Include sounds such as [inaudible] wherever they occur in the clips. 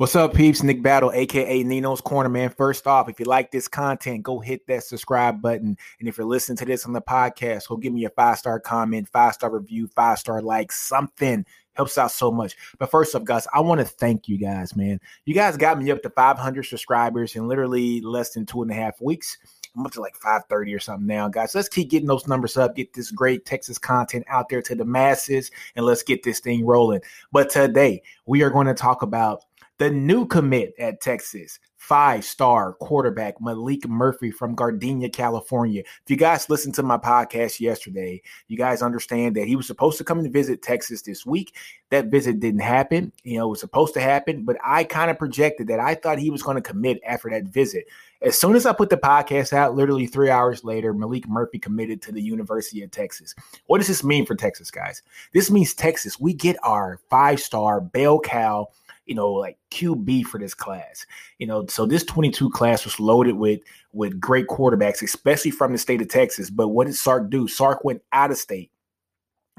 What's up, peeps? Nick Battle, aka Nino's Corner, man. First off, if you like this content, go hit that subscribe button. And if you're listening to this on the podcast, go give me a five star comment, five star review, five star like, something helps out so much. But first up, guys, I want to thank you guys, man. You guys got me up to 500 subscribers in literally less than two and a half weeks. I'm up to like 530 or something now, guys. Let's keep getting those numbers up, get this great Texas content out there to the masses, and let's get this thing rolling. But today, we are going to talk about the new commit at Texas, five star quarterback Maalik Murphy from Gardena, California. If you guys listened to my podcast yesterday, you guys understand that he was supposed to come and visit Texas this week. That visit didn't happen. You know, it was supposed to happen, but I kind of projected that I thought he was going to commit after that visit. As soon as I put the podcast out, literally three hours later, Maalik Murphy committed to the University of Texas. What does this mean for Texas, guys? This means Texas, we get our five star bell cow you know, like QB for this class. You know, so this 22 class was loaded with with great quarterbacks, especially from the state of Texas. But what did Sark do? Sark went out of state,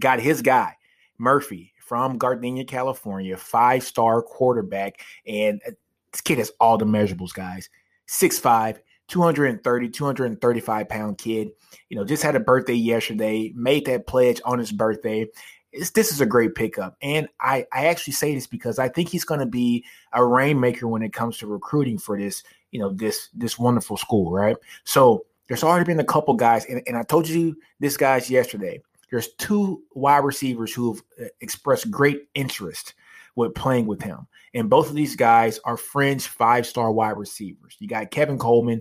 got his guy, Murphy from Gardena, California, five star quarterback. And uh, this kid has all the measurables, guys. 6'5, 230, 235 pound kid. You know, just had a birthday yesterday, made that pledge on his birthday this is a great pickup. And I, I actually say this because I think he's going to be a rainmaker when it comes to recruiting for this, you know, this this wonderful school, right? So there's already been a couple guys, and, and I told you this guys yesterday. There's two wide receivers who have uh, expressed great interest with playing with him. And both of these guys are fringe five star wide receivers. You got Kevin Coleman,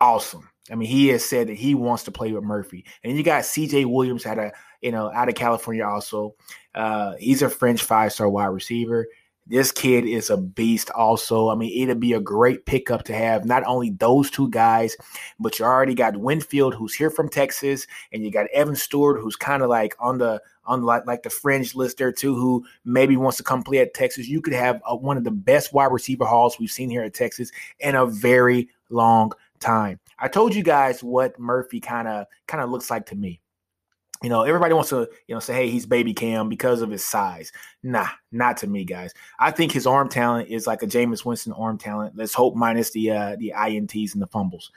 awesome. I mean, he has said that he wants to play with Murphy. And you got CJ Williams out of, you know, out of California also. Uh, he's a French five-star wide receiver. This kid is a beast also. I mean, it'll be a great pickup to have not only those two guys, but you already got Winfield, who's here from Texas, and you got Evan Stewart, who's kind of like on the on like, like the fringe list there too, who maybe wants to come play at Texas. You could have a, one of the best wide receiver hauls we've seen here at Texas in a very long time. I told you guys what Murphy kind of kind of looks like to me. You know, everybody wants to, you know, say, hey, he's baby Cam because of his size. Nah, not to me, guys. I think his arm talent is like a Jameis Winston arm talent. Let's hope minus the uh the INTs and the fumbles.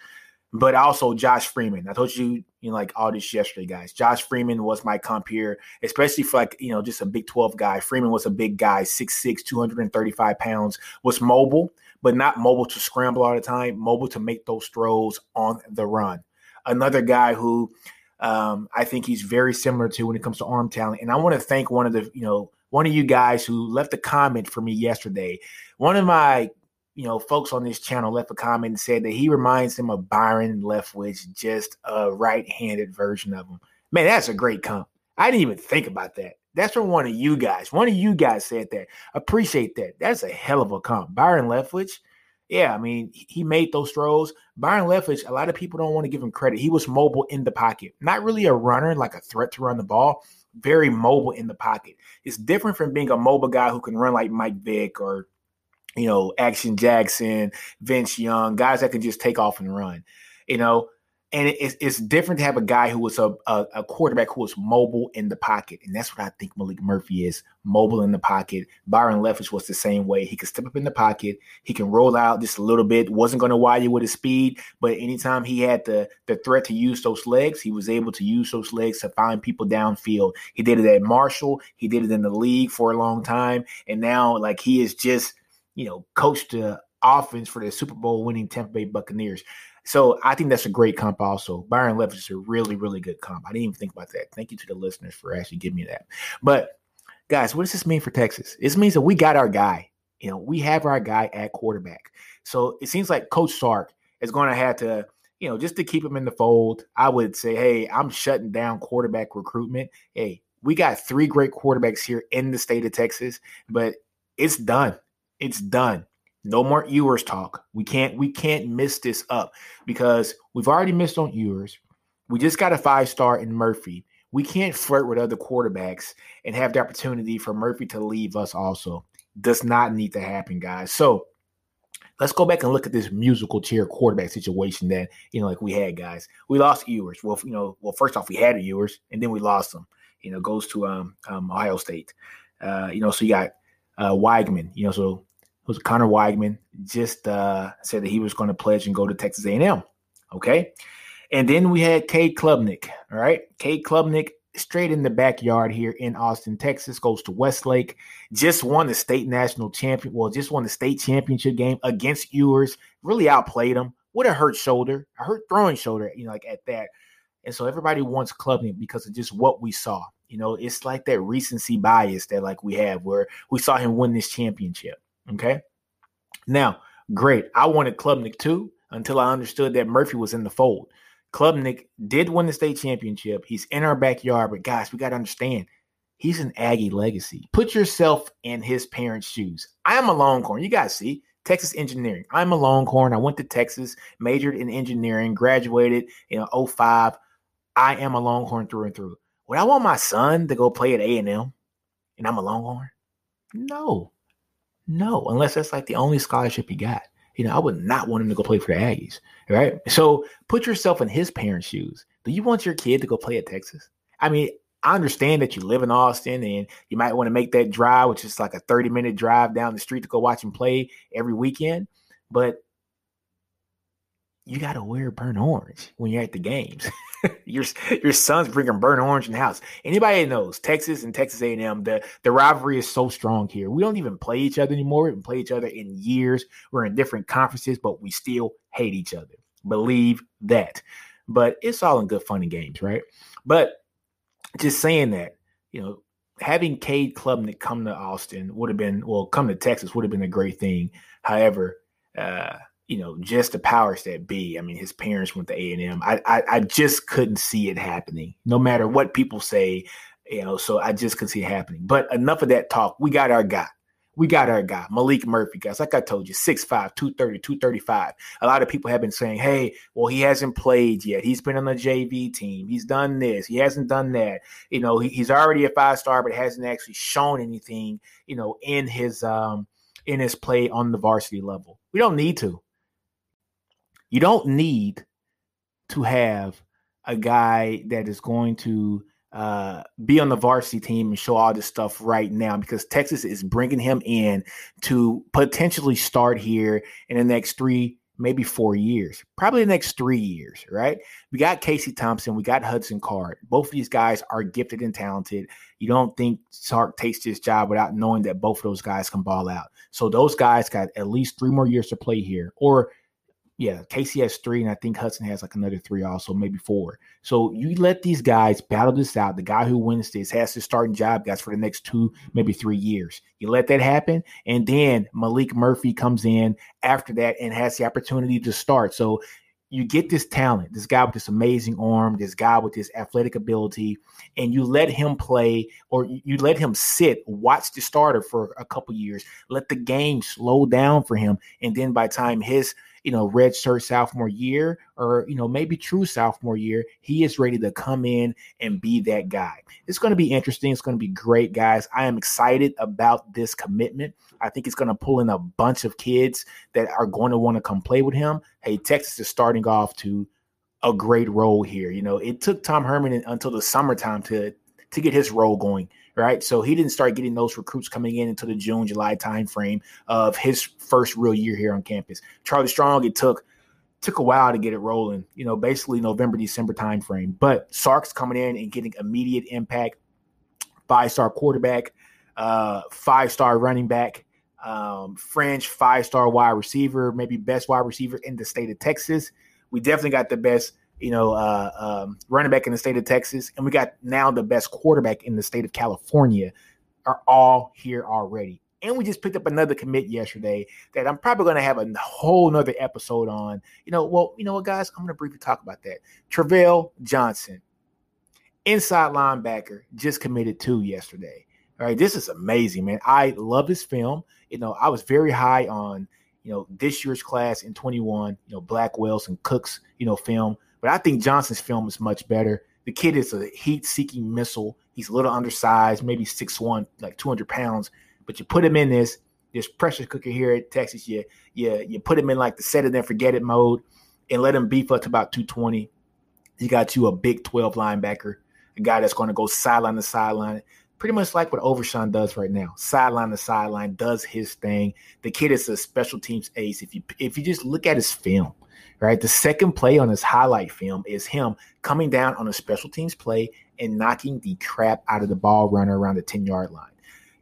But also Josh Freeman. I told you, you know, like all this yesterday, guys. Josh Freeman was my comp here, especially for like, you know, just a Big 12 guy. Freeman was a big guy, 6'6, 235 pounds, was mobile but not mobile to scramble all the time, mobile to make those throws on the run. Another guy who um, I think he's very similar to when it comes to arm talent. And I want to thank one of the, you know, one of you guys who left a comment for me yesterday. One of my, you know, folks on this channel left a comment and said that he reminds him of Byron Leftwich, just a right-handed version of him. Man, that's a great comp. I didn't even think about that. That's from one of you guys. One of you guys said that. Appreciate that. That's a hell of a comp. Byron Leftwich, yeah, I mean, he made those throws. Byron Leftwich, a lot of people don't want to give him credit. He was mobile in the pocket, not really a runner, like a threat to run the ball, very mobile in the pocket. It's different from being a mobile guy who can run like Mike Vick or, you know, Action Jackson, Vince Young, guys that can just take off and run. You know, and it's, it's different to have a guy who was a, a, a, quarterback who was mobile in the pocket. And that's what I think Maalik Murphy is mobile in the pocket. Byron Leftwich was the same way. He could step up in the pocket. He can roll out just a little bit. Wasn't going to wire you with his speed, but anytime he had the, the threat to use those legs, he was able to use those legs to find people downfield. He did it at Marshall. He did it in the league for a long time. And now, like, he is just, you know, coached the offense for the Super Bowl winning Tampa Bay Buccaneers. So I think that's a great comp also. Byron Leftwich a really, really good comp. I didn't even think about that. Thank you to the listeners for actually giving me that. But guys, what does this mean for Texas? This means that we got our guy. You know, we have our guy at quarterback. So it seems like Coach Sark is going to have to, you know, just to keep him in the fold, I would say, hey, I'm shutting down quarterback recruitment. Hey, we got three great quarterbacks here in the state of Texas, but it's done. It's done. No more Ewers talk. We can't we can't miss this up because we've already missed on Ewers. We just got a five star in Murphy. We can't flirt with other quarterbacks and have the opportunity for Murphy to leave us also. Does not need to happen, guys. So let's go back and look at this musical chair quarterback situation that, you know, like we had, guys. We lost Ewers. Well, you know, well, first off, we had Ewers and then we lost him. You know, goes to um, um Ohio State. Uh, you know, so you got uh Weigman, you know, so was Conner Weigman just uh, said that he was going to pledge and go to Texas A&M. Okay, and then we had Cade Klubnik. All right, Cade Klubnik straight in the backyard here in Austin, Texas, goes to Westlake. Just won the state national champion. Well, just won the state championship game against Ewers. Really outplayed him with a hurt shoulder, a hurt throwing shoulder. You know, like at that. And so everybody wants Klubnik because of just what we saw. You know, it's like that recency bias that like we have where we saw him win this championship. Okay. Now, great. I wanted Klubnik too until I understood that Murphy was in the fold. Klubnik did win the state championship. He's in our backyard, but guys, we got to understand he's an Aggie legacy. Put yourself in his parents' shoes. I'm a Longhorn. You guys see Texas engineering. I'm a Longhorn. I went to Texas, majored in engineering, graduated in 05. I am a Longhorn through and through. Would I want my son to go play at A&M and I'm a Longhorn? No. No, unless that's like the only scholarship he got. You know, I would not want him to go play for the Aggies, right? So put yourself in his parents' shoes. Do you want your kid to go play at Texas? I mean, I understand that you live in Austin and you might want to make that drive, which is like a 30 minute drive down the street to go watch him play every weekend. But you got to wear burnt orange when you're at the games. [laughs] your your son's bringing burnt orange in the house. Anybody knows Texas and Texas A&M, the the rivalry is so strong here. We don't even play each other anymore. We haven't played each other in years. We're in different conferences, but we still hate each other. Believe that. But it's all in good fun and games, right? But just saying that, you know, having Cade Klubnik come to Austin would have been, well, come to Texas would have been a great thing. However, uh, you know, just the powers that be. I mean, his parents went to A and M. I, I, I just couldn't see it happening, no matter what people say. You know, so I just couldn't see it happening. But enough of that talk. We got our guy. We got our guy, Maalik Murphy, guys. Like I told you, 6'5, 230, 235. A lot of people have been saying, hey, well, he hasn't played yet. He's been on the JV team. He's done this. He hasn't done that. You know, he, he's already a five star, but hasn't actually shown anything, you know, in his um in his play on the varsity level. We don't need to. You don't need to have a guy that is going to uh, be on the varsity team and show all this stuff right now because Texas is bringing him in to potentially start here in the next three, maybe four years, probably the next three years, right? We got Casey Thompson, we got Hudson Card. Both of these guys are gifted and talented. You don't think Sark takes this job without knowing that both of those guys can ball out. So those guys got at least three more years to play here, or yeah, Casey has three, and I think Hudson has like another three, also maybe four. So you let these guys battle this out. The guy who wins this has to starting job, guys, for the next two, maybe three years. You let that happen, and then Maalik Murphy comes in after that and has the opportunity to start. So you get this talent, this guy with this amazing arm, this guy with this athletic ability, and you let him play or you let him sit, watch the starter for a couple years, let the game slow down for him, and then by time his you know, red shirt sophomore year or, you know, maybe true sophomore year, he is ready to come in and be that guy. It's going to be interesting. It's going to be great, guys. I am excited about this commitment. I think it's going to pull in a bunch of kids that are going to want to come play with him. Hey, Texas is starting off to a great role here. You know, it took Tom Herman until the summertime to to get his role going right? So he didn't start getting those recruits coming in until the June, July timeframe of his first real year here on campus. Charlie Strong, it took took a while to get it rolling, you know, basically November, December timeframe. But Sark's coming in and getting immediate impact. Five star quarterback, uh, five star running back, um, French five star wide receiver, maybe best wide receiver in the state of Texas. We definitely got the best you know, uh, um, running back in the state of Texas, and we got now the best quarterback in the state of California are all here already. And we just picked up another commit yesterday that I'm probably going to have a whole nother episode on. You know, well, you know what, guys, I'm going to briefly talk about that. Travell Johnson, inside linebacker, just committed to yesterday. All right, this is amazing, man. I love this film. You know, I was very high on, you know, this year's class in 21, you know, Blackwell's and Cook's, you know, film but I think Johnson's film is much better. The kid is a heat-seeking missile. He's a little undersized, maybe 6'1", like 200 pounds. But you put him in this this pressure cooker here at Texas. You you you put him in like the set it and forget it mode, and let him beef up to about 220. You got you a big 12 linebacker, a guy that's going to go sideline to sideline, pretty much like what Overshown does right now. Sideline to sideline, does his thing. The kid is a special teams ace. If you if you just look at his film, right? The second play on his highlight film is him coming down on a special teams play and knocking the crap out of the ball runner around the 10 yard line.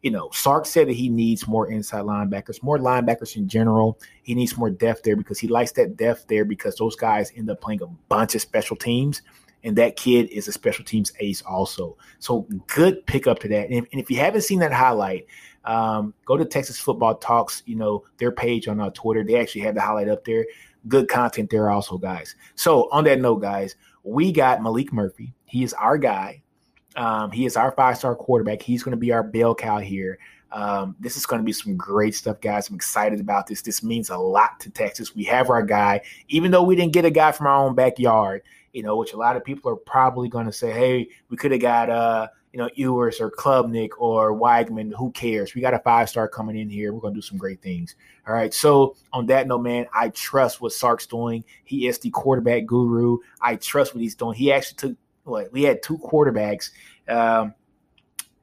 You know, Sark said that he needs more inside linebackers, more linebackers in general. He needs more depth there because he likes that depth there because those guys end up playing a bunch of special teams. And that kid is a special teams ace also. So good pickup to that. And if, and if you haven't seen that highlight, um, go to Texas Football Talks, you know, their page on uh, Twitter. They actually have the highlight up there good content there also, guys. So on that note, guys, we got Maalik Murphy. He is our guy. Um, he is our five-star quarterback. He's going to be our bell cow here. Um, this is going to be some great stuff, guys. I'm excited about this. This means a lot to Texas. We have our guy, even though we didn't get a guy from our own backyard, you know, which a lot of people are probably going to say, hey, we could have got uh, you know, Ewers or Klubnik or Weigman, who cares? We got a five star coming in here. We're going to do some great things. All right. So, on that note, man, I trust what Sark's doing. He is the quarterback guru. I trust what he's doing. He actually took, what, we had two quarterbacks um,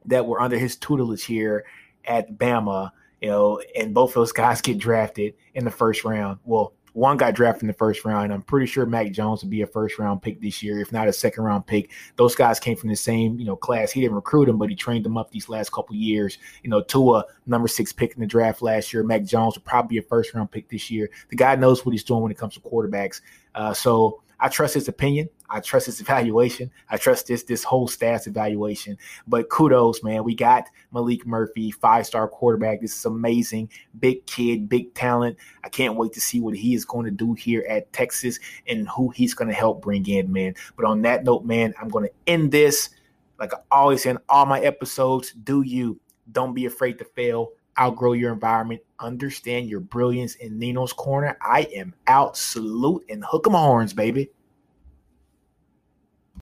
that were under his tutelage here at Bama, you know, and both those [laughs] guys get drafted in the first round. Well, one got drafted in the first round. I'm pretty sure Mac Jones would be a first round pick this year, if not a second round pick. Those guys came from the same, you know, class. He didn't recruit them, but he trained them up these last couple years. You know, Tua, number six pick in the draft last year. Mac Jones would probably be a first round pick this year. The guy knows what he's doing when it comes to quarterbacks. Uh, so I trust his opinion. I trust his [laughs] evaluation. I trust this this whole staff's evaluation. But kudos, man. We got Maalik Murphy, five star quarterback. This is amazing. Big kid, big talent. I can't wait to see what he is going to do here at Texas and who he's going to help bring in, man. But on that note, man, I'm going to end this. Like I always say in all my episodes, do you. Don't be afraid to fail outgrow your environment, understand your brilliance in Nino's Corner. I am out. Salute and hook 'em horns, baby.